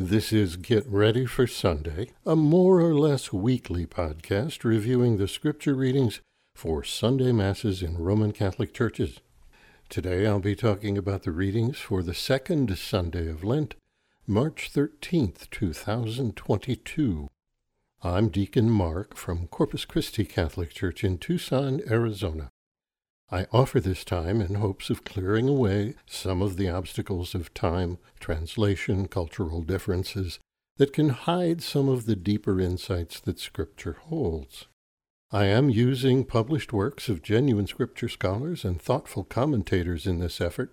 This is Get Ready for Sunday, a more or less weekly podcast reviewing the scripture readings for Sunday Masses in Roman Catholic churches. Today I'll be talking about the readings for the second Sunday of Lent, March 13th, 2022. I'm Deacon Mark from Corpus Christi Catholic Church in Tucson, Arizona. I offer this time in hopes of clearing away some of the obstacles of time, translation, cultural differences that can hide some of the deeper insights that Scripture holds. I am using published works of genuine Scripture scholars and thoughtful commentators in this effort,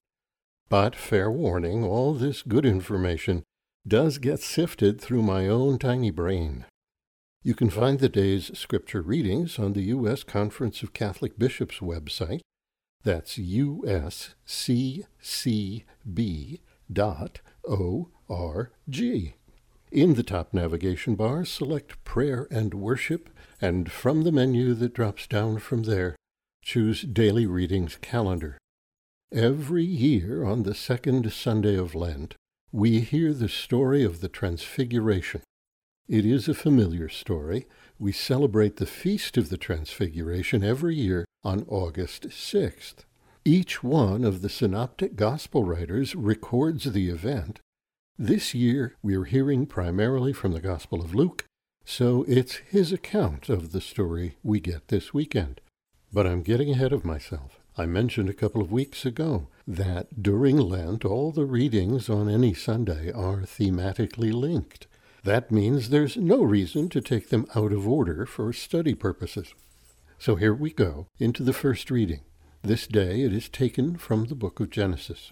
but fair warning, all this good information does get sifted through my own tiny brain. You can find the day's scripture readings on the U.S. Conference of Catholic Bishops website. That's usccb.org. In the top navigation bar, select Prayer and Worship, and from the menu that drops down from there, choose Daily Readings Calendar. Every year on the second Sunday of Lent, we hear the story of the Transfiguration it is a familiar story. We celebrate the Feast of the Transfiguration every year on August 6th. Each one of the synoptic gospel writers records the event. This year we are hearing primarily from the Gospel of Luke, so it's his account of the story we get this weekend. But I'm getting ahead of myself. I mentioned a couple of weeks ago that during Lent all the readings on any Sunday are thematically linked. That means there's no reason to take them out of order for study purposes. So here we go into the first reading. This day it is taken from the book of Genesis.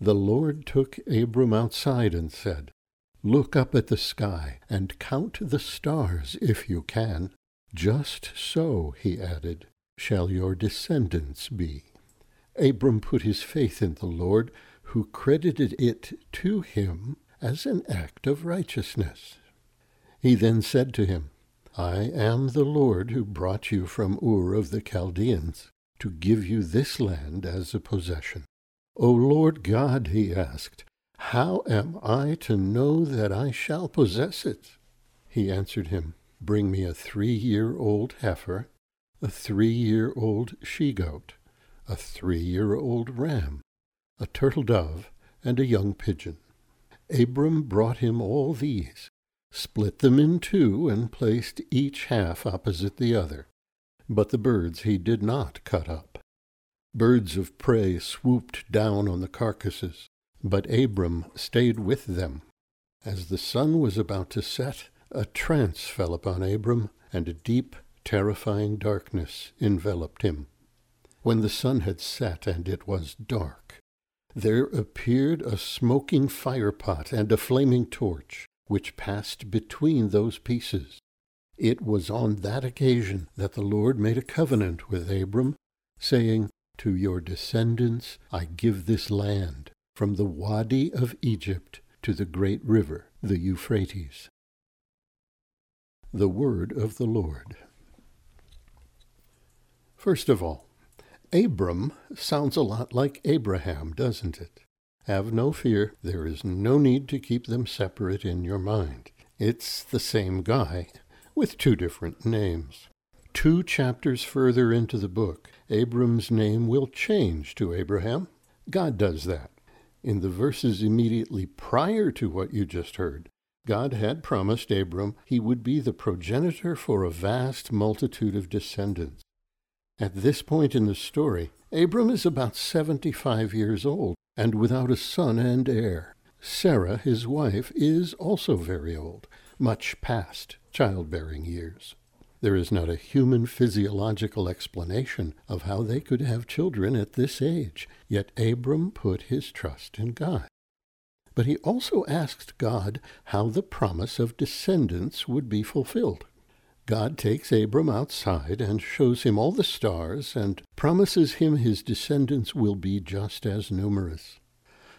The Lord took Abram outside and said, Look up at the sky and count the stars if you can. Just so, he added, shall your descendants be. Abram put his faith in the Lord, who credited it to him as an act of righteousness. He then said to him, I am the Lord who brought you from Ur of the Chaldeans to give you this land as a possession. O Lord God, he asked, how am I to know that I shall possess it? He answered him, Bring me a three year old heifer, a three year old she goat, a three year old ram, a turtle dove, and a young pigeon. Abram brought him all these, split them in two, and placed each half opposite the other. But the birds he did not cut up. Birds of prey swooped down on the carcasses, but Abram stayed with them. As the sun was about to set, a trance fell upon Abram, and a deep, terrifying darkness enveloped him. When the sun had set and it was dark, there appeared a smoking firepot and a flaming torch, which passed between those pieces. It was on that occasion that the Lord made a covenant with Abram, saying, To your descendants I give this land, from the Wadi of Egypt to the great river, the Euphrates. The Word of the Lord. First of all, Abram sounds a lot like Abraham, doesn't it? Have no fear, there is no need to keep them separate in your mind. It's the same guy, with two different names. Two chapters further into the book, Abram's name will change to Abraham. God does that. In the verses immediately prior to what you just heard, God had promised Abram he would be the progenitor for a vast multitude of descendants. At this point in the story, Abram is about 75 years old and without a son and heir. Sarah, his wife, is also very old, much past childbearing years. There is not a human physiological explanation of how they could have children at this age, yet Abram put his trust in God. But he also asked God how the promise of descendants would be fulfilled. God takes Abram outside and shows him all the stars and promises him his descendants will be just as numerous.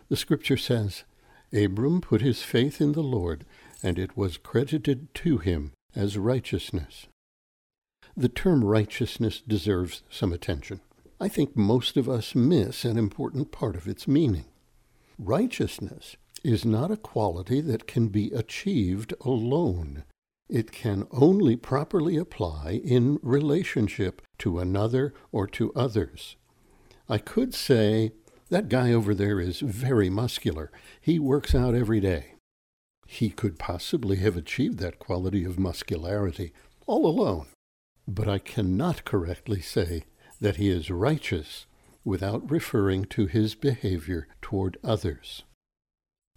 The scripture says, Abram put his faith in the Lord, and it was credited to him as righteousness. The term righteousness deserves some attention. I think most of us miss an important part of its meaning. Righteousness is not a quality that can be achieved alone. It can only properly apply in relationship to another or to others. I could say, that guy over there is very muscular. He works out every day. He could possibly have achieved that quality of muscularity all alone. But I cannot correctly say that he is righteous without referring to his behavior toward others.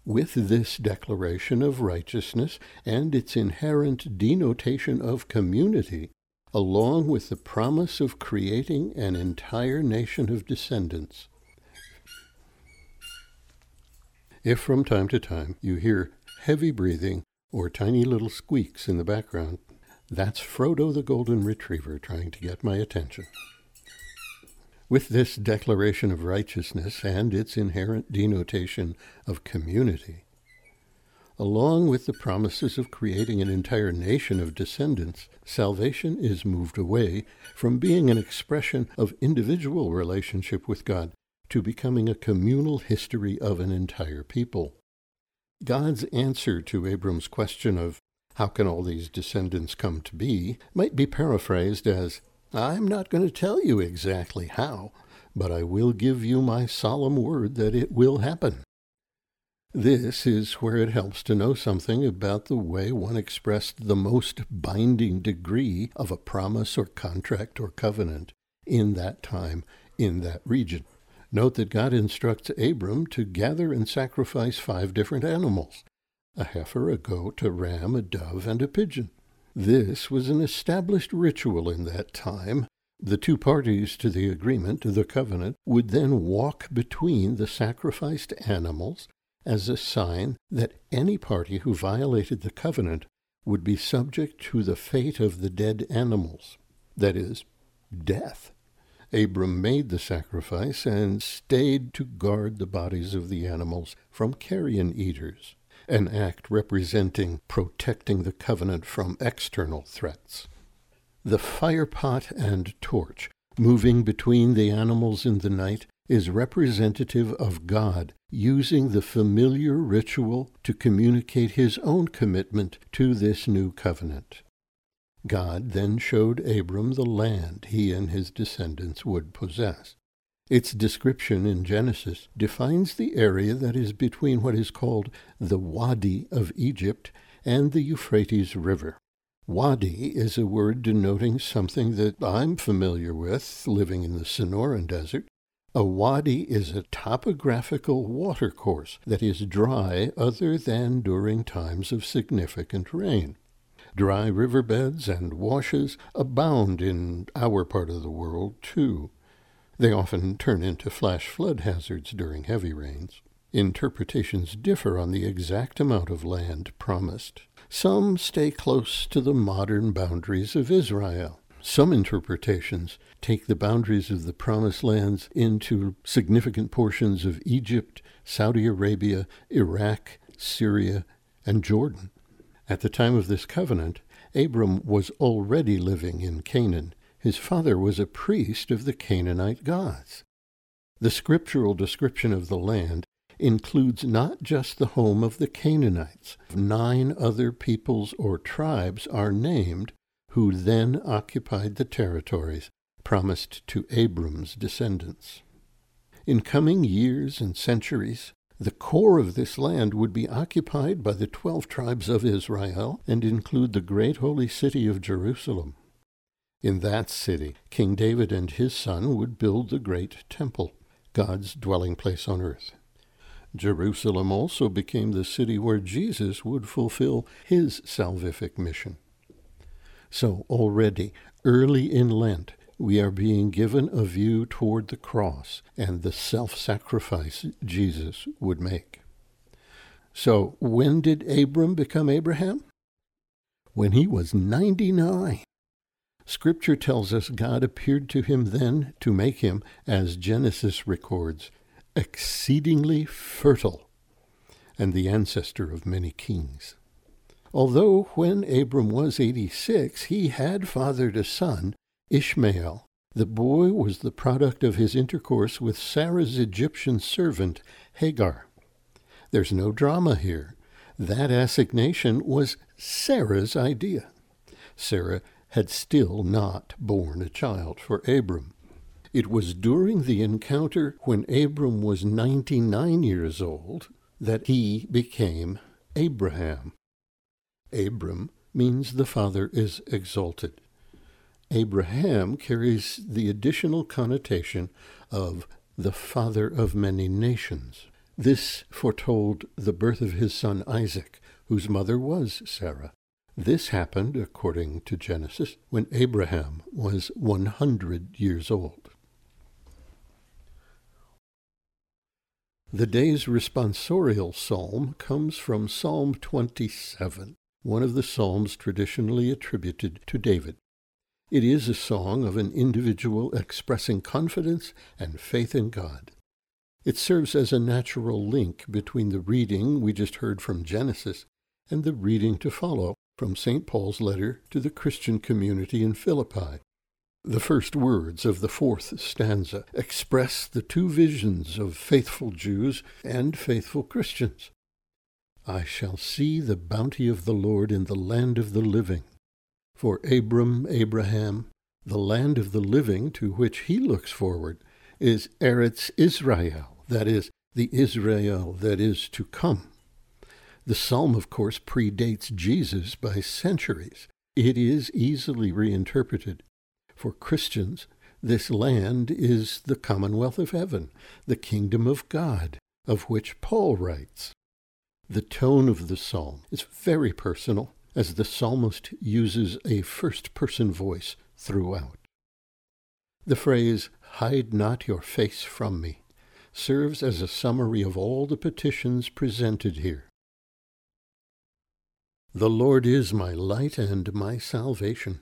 With this declaration of righteousness and its inherent denotation of community, along with the promise of creating an entire nation of descendants, if from time to time you hear heavy breathing or tiny little squeaks in the background, that's Frodo the Golden Retriever trying to get my attention. With this declaration of righteousness and its inherent denotation of community, along with the promises of creating an entire nation of descendants, salvation is moved away from being an expression of individual relationship with God to becoming a communal history of an entire people. God's answer to Abram's question of how can all these descendants come to be might be paraphrased as I'm not going to tell you exactly how, but I will give you my solemn word that it will happen. This is where it helps to know something about the way one expressed the most binding degree of a promise or contract or covenant in that time, in that region. Note that God instructs Abram to gather and sacrifice five different animals a heifer, a goat, a ram, a dove, and a pigeon. This was an established ritual in that time. The two parties to the agreement, the covenant, would then walk between the sacrificed animals as a sign that any party who violated the covenant would be subject to the fate of the dead animals, that is, death. Abram made the sacrifice and stayed to guard the bodies of the animals from carrion eaters an act representing protecting the covenant from external threats. The fire pot and torch, moving between the animals in the night, is representative of God using the familiar ritual to communicate his own commitment to this new covenant. God then showed Abram the land he and his descendants would possess. Its description in Genesis defines the area that is between what is called the Wadi of Egypt and the Euphrates River. Wadi is a word denoting something that I'm familiar with living in the Sonoran Desert. A wadi is a topographical watercourse that is dry other than during times of significant rain. Dry riverbeds and washes abound in our part of the world, too. They often turn into flash flood hazards during heavy rains. Interpretations differ on the exact amount of land promised. Some stay close to the modern boundaries of Israel. Some interpretations take the boundaries of the promised lands into significant portions of Egypt, Saudi Arabia, Iraq, Syria, and Jordan. At the time of this covenant, Abram was already living in Canaan, his father was a priest of the Canaanite gods. The scriptural description of the land includes not just the home of the Canaanites. Nine other peoples or tribes are named who then occupied the territories promised to Abram's descendants. In coming years and centuries, the core of this land would be occupied by the twelve tribes of Israel and include the great holy city of Jerusalem. In that city, King David and his son would build the great temple, God's dwelling place on earth. Jerusalem also became the city where Jesus would fulfill his salvific mission. So already, early in Lent, we are being given a view toward the cross and the self sacrifice Jesus would make. So, when did Abram become Abraham? When he was 99. Scripture tells us God appeared to him then to make him, as Genesis records, exceedingly fertile and the ancestor of many kings. Although when Abram was 86, he had fathered a son, Ishmael, the boy was the product of his intercourse with Sarah's Egyptian servant, Hagar. There's no drama here. That assignation was Sarah's idea. Sarah had still not borne a child for Abram. It was during the encounter when Abram was 99 years old that he became Abraham. Abram means the father is exalted. Abraham carries the additional connotation of the father of many nations. This foretold the birth of his son Isaac, whose mother was Sarah. This happened, according to Genesis, when Abraham was 100 years old. The day's responsorial psalm comes from Psalm 27, one of the psalms traditionally attributed to David. It is a song of an individual expressing confidence and faith in God. It serves as a natural link between the reading we just heard from Genesis and the reading to follow from St. Paul's letter to the Christian community in Philippi. The first words of the fourth stanza express the two visions of faithful Jews and faithful Christians. I shall see the bounty of the Lord in the land of the living. For Abram, Abraham, the land of the living to which he looks forward is Eretz Israel, that is, the Israel that is to come. The psalm, of course, predates Jesus by centuries. It is easily reinterpreted for Christians, this land is the commonwealth of heaven, the kingdom of God, of which Paul writes. The tone of the psalm is very personal, as the psalmist uses a first person voice throughout. The phrase, Hide not your face from me, serves as a summary of all the petitions presented here. The Lord is my light and my salvation.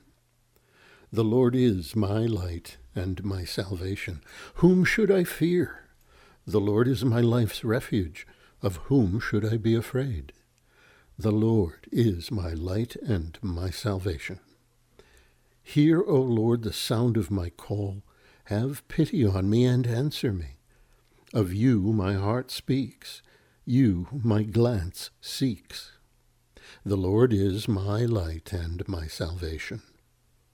The Lord is my light and my salvation. Whom should I fear? The Lord is my life's refuge. Of whom should I be afraid? The Lord is my light and my salvation. Hear, O Lord, the sound of my call. Have pity on me and answer me. Of you my heart speaks. You my glance seeks. The Lord is my light and my salvation.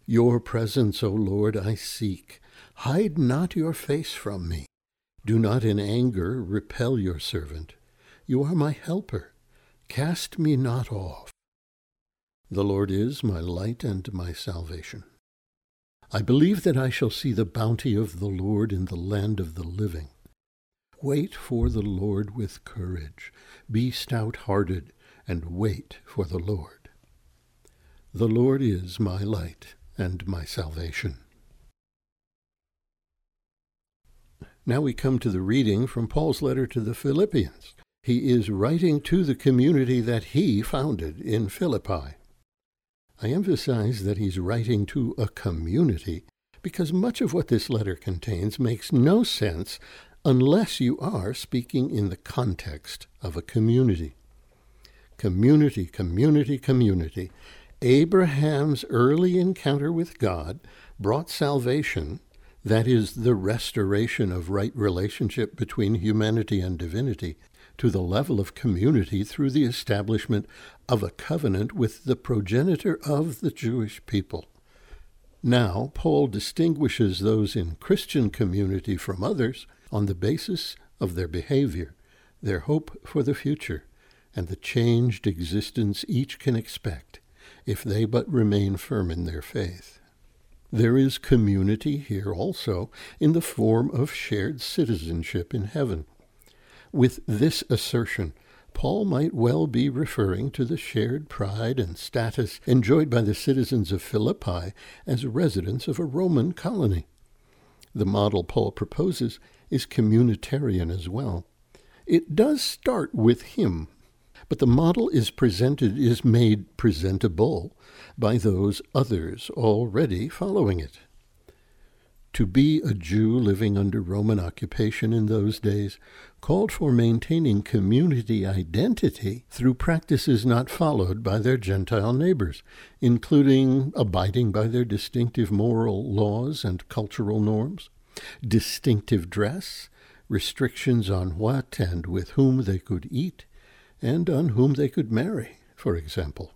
Your presence, O Lord, I seek. Hide not your face from me. Do not in anger repel your servant. You are my helper. Cast me not off. The Lord is my light and my salvation. I believe that I shall see the bounty of the Lord in the land of the living. Wait for the Lord with courage. Be stout hearted, and wait for the Lord. The Lord is my light and my salvation. Now we come to the reading from Paul's letter to the Philippians. He is writing to the community that he founded in Philippi. I emphasize that he's writing to a community because much of what this letter contains makes no sense unless you are speaking in the context of a community. Community, community, community. Abraham's early encounter with God brought salvation, that is, the restoration of right relationship between humanity and divinity, to the level of community through the establishment of a covenant with the progenitor of the Jewish people. Now, Paul distinguishes those in Christian community from others on the basis of their behavior, their hope for the future, and the changed existence each can expect if they but remain firm in their faith. There is community here also in the form of shared citizenship in heaven. With this assertion, Paul might well be referring to the shared pride and status enjoyed by the citizens of Philippi as residents of a Roman colony. The model Paul proposes is communitarian as well. It does start with him but the model is presented, is made presentable by those others already following it. To be a Jew living under Roman occupation in those days called for maintaining community identity through practices not followed by their Gentile neighbors, including abiding by their distinctive moral laws and cultural norms, distinctive dress, restrictions on what and with whom they could eat, and on whom they could marry, for example.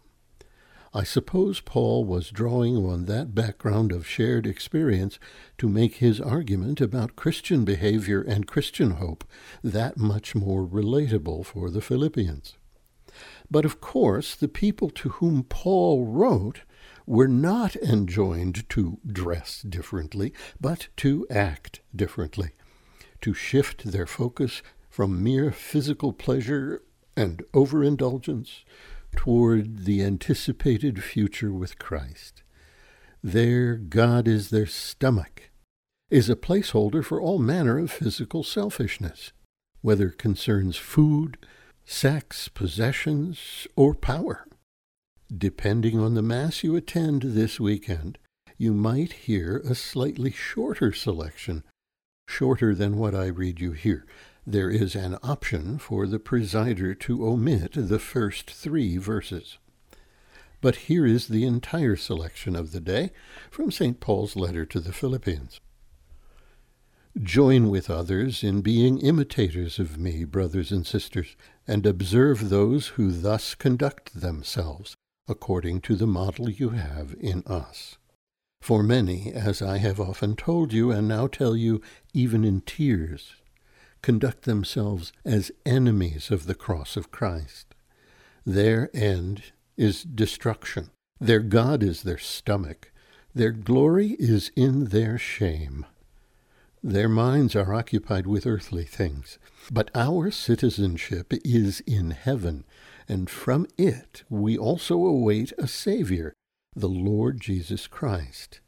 I suppose Paul was drawing on that background of shared experience to make his argument about Christian behavior and Christian hope that much more relatable for the Philippians. But of course, the people to whom Paul wrote were not enjoined to dress differently, but to act differently, to shift their focus from mere physical pleasure and overindulgence toward the anticipated future with Christ. Their God is their stomach, is a placeholder for all manner of physical selfishness, whether concerns food, sex, possessions, or power. Depending on the Mass you attend this weekend, you might hear a slightly shorter selection, shorter than what I read you here. There is an option for the presider to omit the first three verses. But here is the entire selection of the day from St. Paul's letter to the Philippians. Join with others in being imitators of me, brothers and sisters, and observe those who thus conduct themselves, according to the model you have in us. For many, as I have often told you, and now tell you even in tears, conduct themselves as enemies of the cross of Christ. Their end is destruction. Their God is their stomach. Their glory is in their shame. Their minds are occupied with earthly things, but our citizenship is in heaven, and from it we also await a Savior, the Lord Jesus Christ.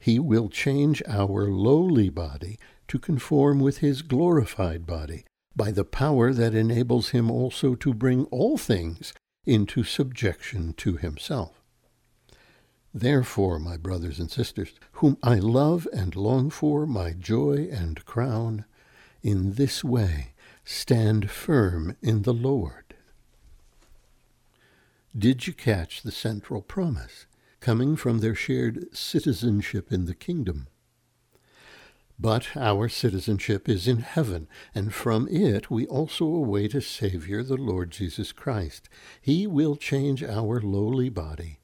He will change our lowly body to conform with his glorified body by the power that enables him also to bring all things into subjection to himself. Therefore, my brothers and sisters, whom I love and long for, my joy and crown, in this way stand firm in the Lord. Did you catch the central promise coming from their shared citizenship in the kingdom? But our citizenship is in heaven, and from it we also await a Savior, the Lord Jesus Christ. He will change our lowly body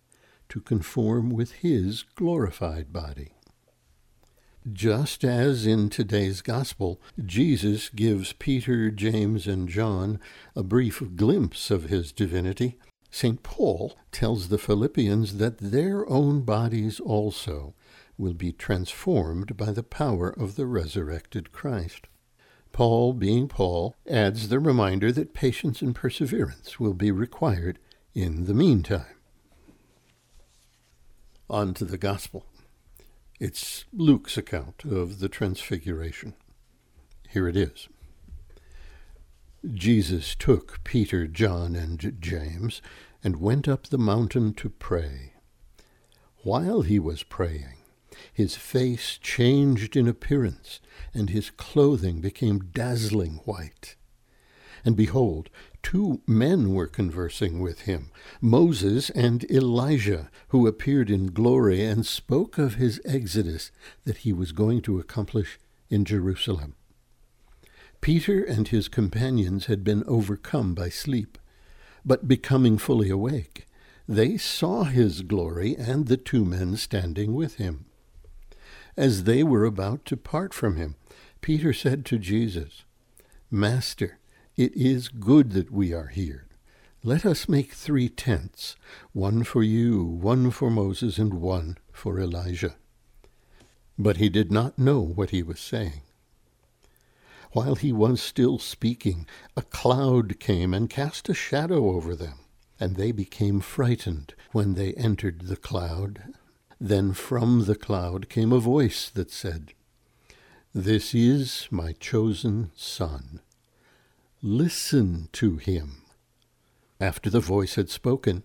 to conform with his glorified body. Just as in today's Gospel, Jesus gives Peter, James, and John a brief glimpse of his divinity, St. Paul tells the Philippians that their own bodies also will be transformed by the power of the resurrected Christ. Paul, being Paul, adds the reminder that patience and perseverance will be required in the meantime On to the gospel. It's Luke's account of the Transfiguration. Here it is. Jesus took Peter, John, and James and went up the mountain to pray. While he was praying, his face changed in appearance, and his clothing became dazzling white. And behold, two men were conversing with him, Moses and Elijah, who appeared in glory and spoke of his exodus that he was going to accomplish in Jerusalem. Peter and his companions had been overcome by sleep, but becoming fully awake, they saw his glory and the two men standing with him. As they were about to part from him, Peter said to Jesus, Master, it is good that we are here. Let us make three tents, one for you, one for Moses, and one for Elijah. But he did not know what he was saying. While he was still speaking, a cloud came and cast a shadow over them, and they became frightened when they entered the cloud. Then from the cloud came a voice that said, This is my chosen Son Listen to him. After the voice had spoken,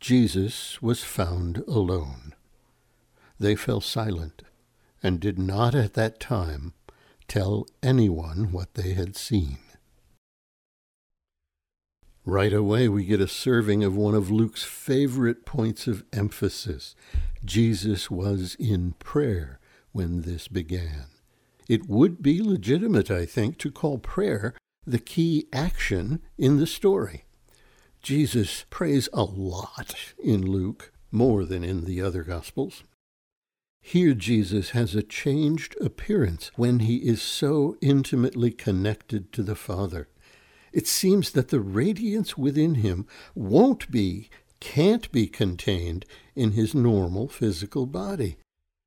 Jesus was found alone. They fell silent and did not at that time tell anyone what they had seen. Right away, we get a serving of one of Luke's favorite points of emphasis. Jesus was in prayer when this began. It would be legitimate, I think, to call prayer the key action in the story. Jesus prays a lot in Luke, more than in the other Gospels. Here, Jesus has a changed appearance when he is so intimately connected to the Father. It seems that the radiance within him won't be, can't be contained in his normal physical body.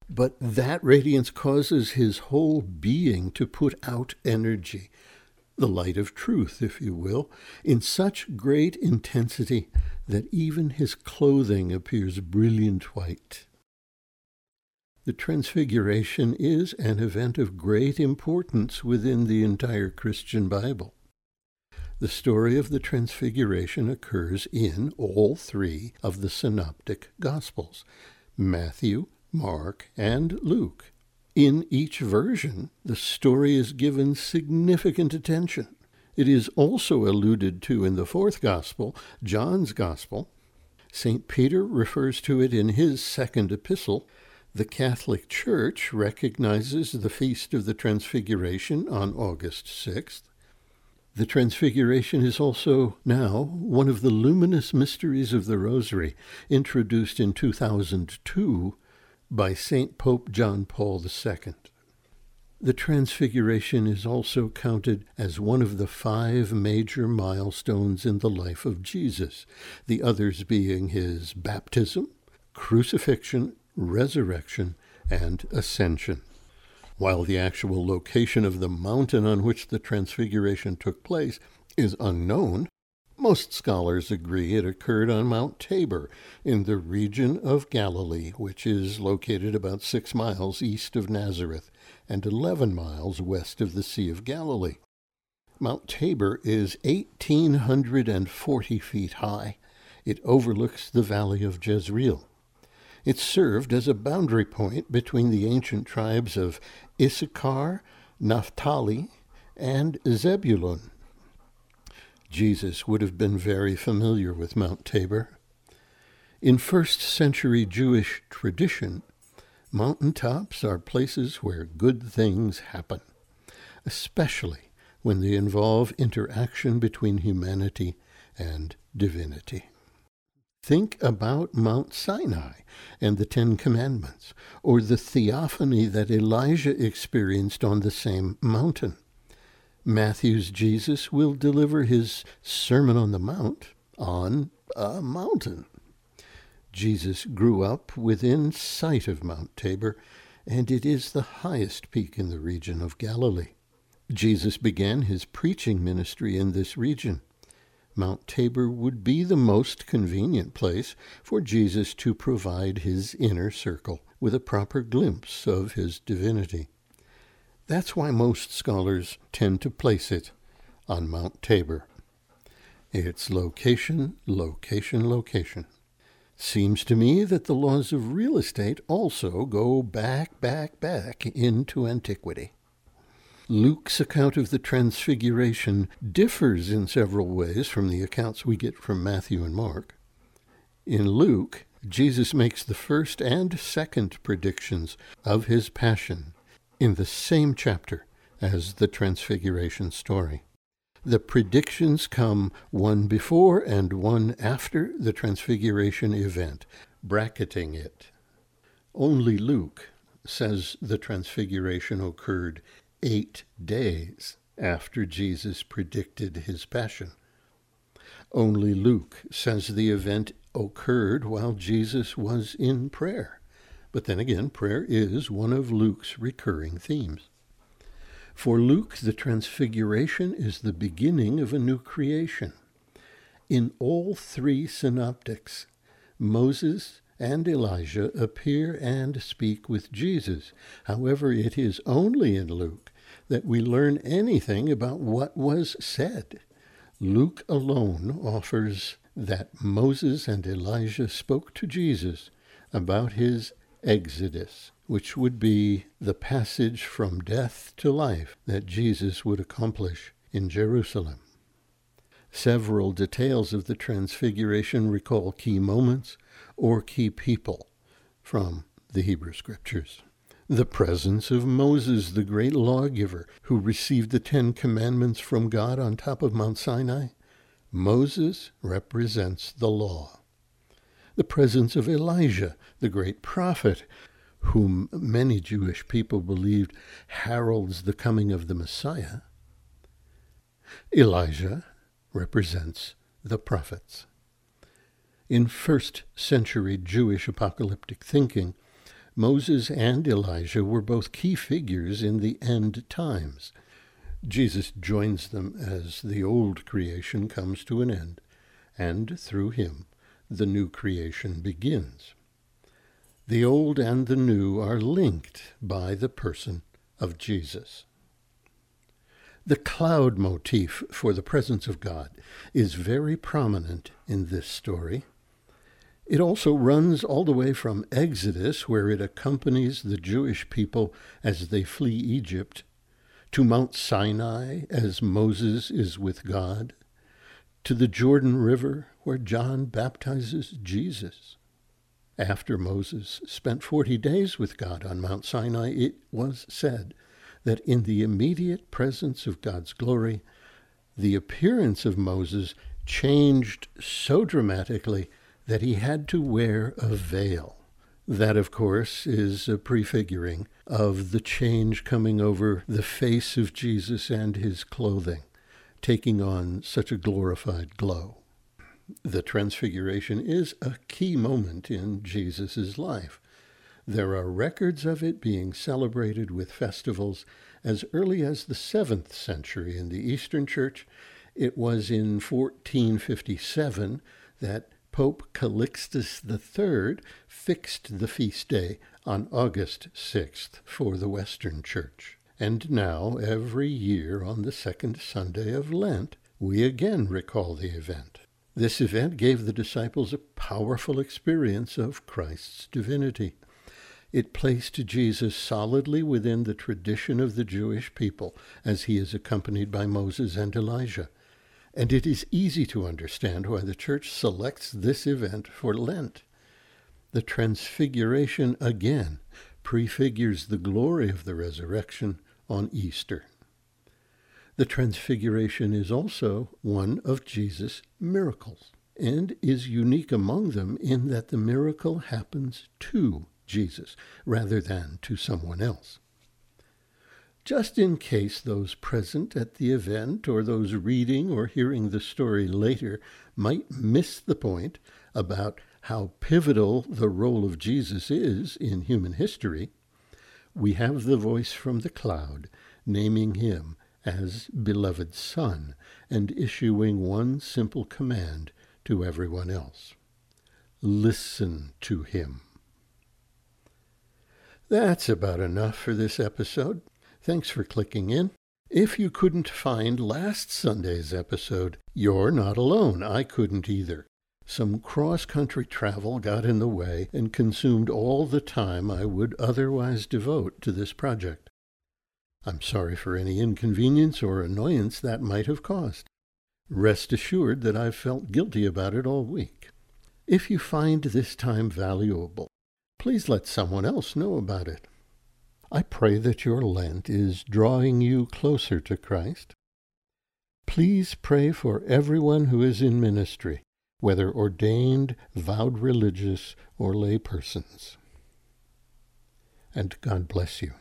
But that radiance causes his whole being to put out energy, the light of truth, if you will, in such great intensity that even his clothing appears brilliant white. The Transfiguration is an event of great importance within the entire Christian Bible. The story of the Transfiguration occurs in all three of the Synoptic Gospels Matthew, Mark, and Luke. In each version, the story is given significant attention. It is also alluded to in the fourth Gospel, John's Gospel. St. Peter refers to it in his second epistle. The Catholic Church recognizes the Feast of the Transfiguration on August 6th. The Transfiguration is also now one of the luminous mysteries of the Rosary, introduced in 2002 by St. Pope John Paul II. The Transfiguration is also counted as one of the five major milestones in the life of Jesus, the others being his baptism, crucifixion, resurrection, and ascension. While the actual location of the mountain on which the Transfiguration took place is unknown, most scholars agree it occurred on Mount Tabor in the region of Galilee, which is located about six miles east of Nazareth and 11 miles west of the Sea of Galilee. Mount Tabor is 1,840 feet high. It overlooks the valley of Jezreel. It served as a boundary point between the ancient tribes of Issachar, Naphtali, and Zebulun. Jesus would have been very familiar with Mount Tabor. In first century Jewish tradition, mountain tops are places where good things happen, especially when they involve interaction between humanity and divinity. Think about Mount Sinai and the Ten Commandments, or the theophany that Elijah experienced on the same mountain. Matthew's Jesus will deliver his Sermon on the Mount on a mountain. Jesus grew up within sight of Mount Tabor, and it is the highest peak in the region of Galilee. Jesus began his preaching ministry in this region. Mount Tabor would be the most convenient place for Jesus to provide his inner circle with a proper glimpse of his divinity. That's why most scholars tend to place it on Mount Tabor. Its location, location, location. Seems to me that the laws of real estate also go back, back, back into antiquity. Luke's account of the Transfiguration differs in several ways from the accounts we get from Matthew and Mark. In Luke, Jesus makes the first and second predictions of his passion in the same chapter as the Transfiguration story. The predictions come one before and one after the Transfiguration event, bracketing it. Only Luke says the Transfiguration occurred eight days after Jesus predicted his passion. Only Luke says the event occurred while Jesus was in prayer. But then again, prayer is one of Luke's recurring themes. For Luke, the Transfiguration is the beginning of a new creation. In all three synoptics, Moses and Elijah appear and speak with Jesus. However, it is only in Luke that we learn anything about what was said. Luke alone offers that Moses and Elijah spoke to Jesus about his Exodus, which would be the passage from death to life that Jesus would accomplish in Jerusalem. Several details of the Transfiguration recall key moments or key people from the Hebrew Scriptures. The presence of Moses, the great lawgiver who received the Ten Commandments from God on top of Mount Sinai. Moses represents the law. The presence of Elijah, the great prophet, whom many Jewish people believed heralds the coming of the Messiah. Elijah represents the prophets. In first century Jewish apocalyptic thinking, Moses and Elijah were both key figures in the end times. Jesus joins them as the old creation comes to an end, and through him the new creation begins. The old and the new are linked by the person of Jesus. The cloud motif for the presence of God is very prominent in this story. It also runs all the way from Exodus, where it accompanies the Jewish people as they flee Egypt, to Mount Sinai as Moses is with God, to the Jordan River where John baptizes Jesus. After Moses spent 40 days with God on Mount Sinai, it was said that in the immediate presence of God's glory, the appearance of Moses changed so dramatically that he had to wear a veil. That, of course, is a prefiguring of the change coming over the face of Jesus and his clothing, taking on such a glorified glow. The Transfiguration is a key moment in Jesus' life. There are records of it being celebrated with festivals as early as the 7th century in the Eastern Church. It was in 1457 that Pope Calixtus III fixed the feast day on August 6th for the Western Church. And now, every year on the second Sunday of Lent, we again recall the event. This event gave the disciples a powerful experience of Christ's divinity. It placed Jesus solidly within the tradition of the Jewish people as he is accompanied by Moses and Elijah and it is easy to understand why the Church selects this event for Lent. The Transfiguration again prefigures the glory of the resurrection on Easter. The Transfiguration is also one of Jesus' miracles and is unique among them in that the miracle happens to Jesus rather than to someone else just in case those present at the event or those reading or hearing the story later might miss the point about how pivotal the role of Jesus is in human history, we have the voice from the cloud naming him as beloved Son and issuing one simple command to everyone else listen to him. That's about enough for this episode. Thanks for clicking in. If you couldn't find last Sunday's episode, you're not alone. I couldn't either. Some cross country travel got in the way and consumed all the time I would otherwise devote to this project. I'm sorry for any inconvenience or annoyance that might have caused. Rest assured that I've felt guilty about it all week. If you find this time valuable, please let someone else know about it. I pray that your Lent is drawing you closer to Christ. Please pray for everyone who is in ministry, whether ordained, vowed religious, or lay persons. And God bless you.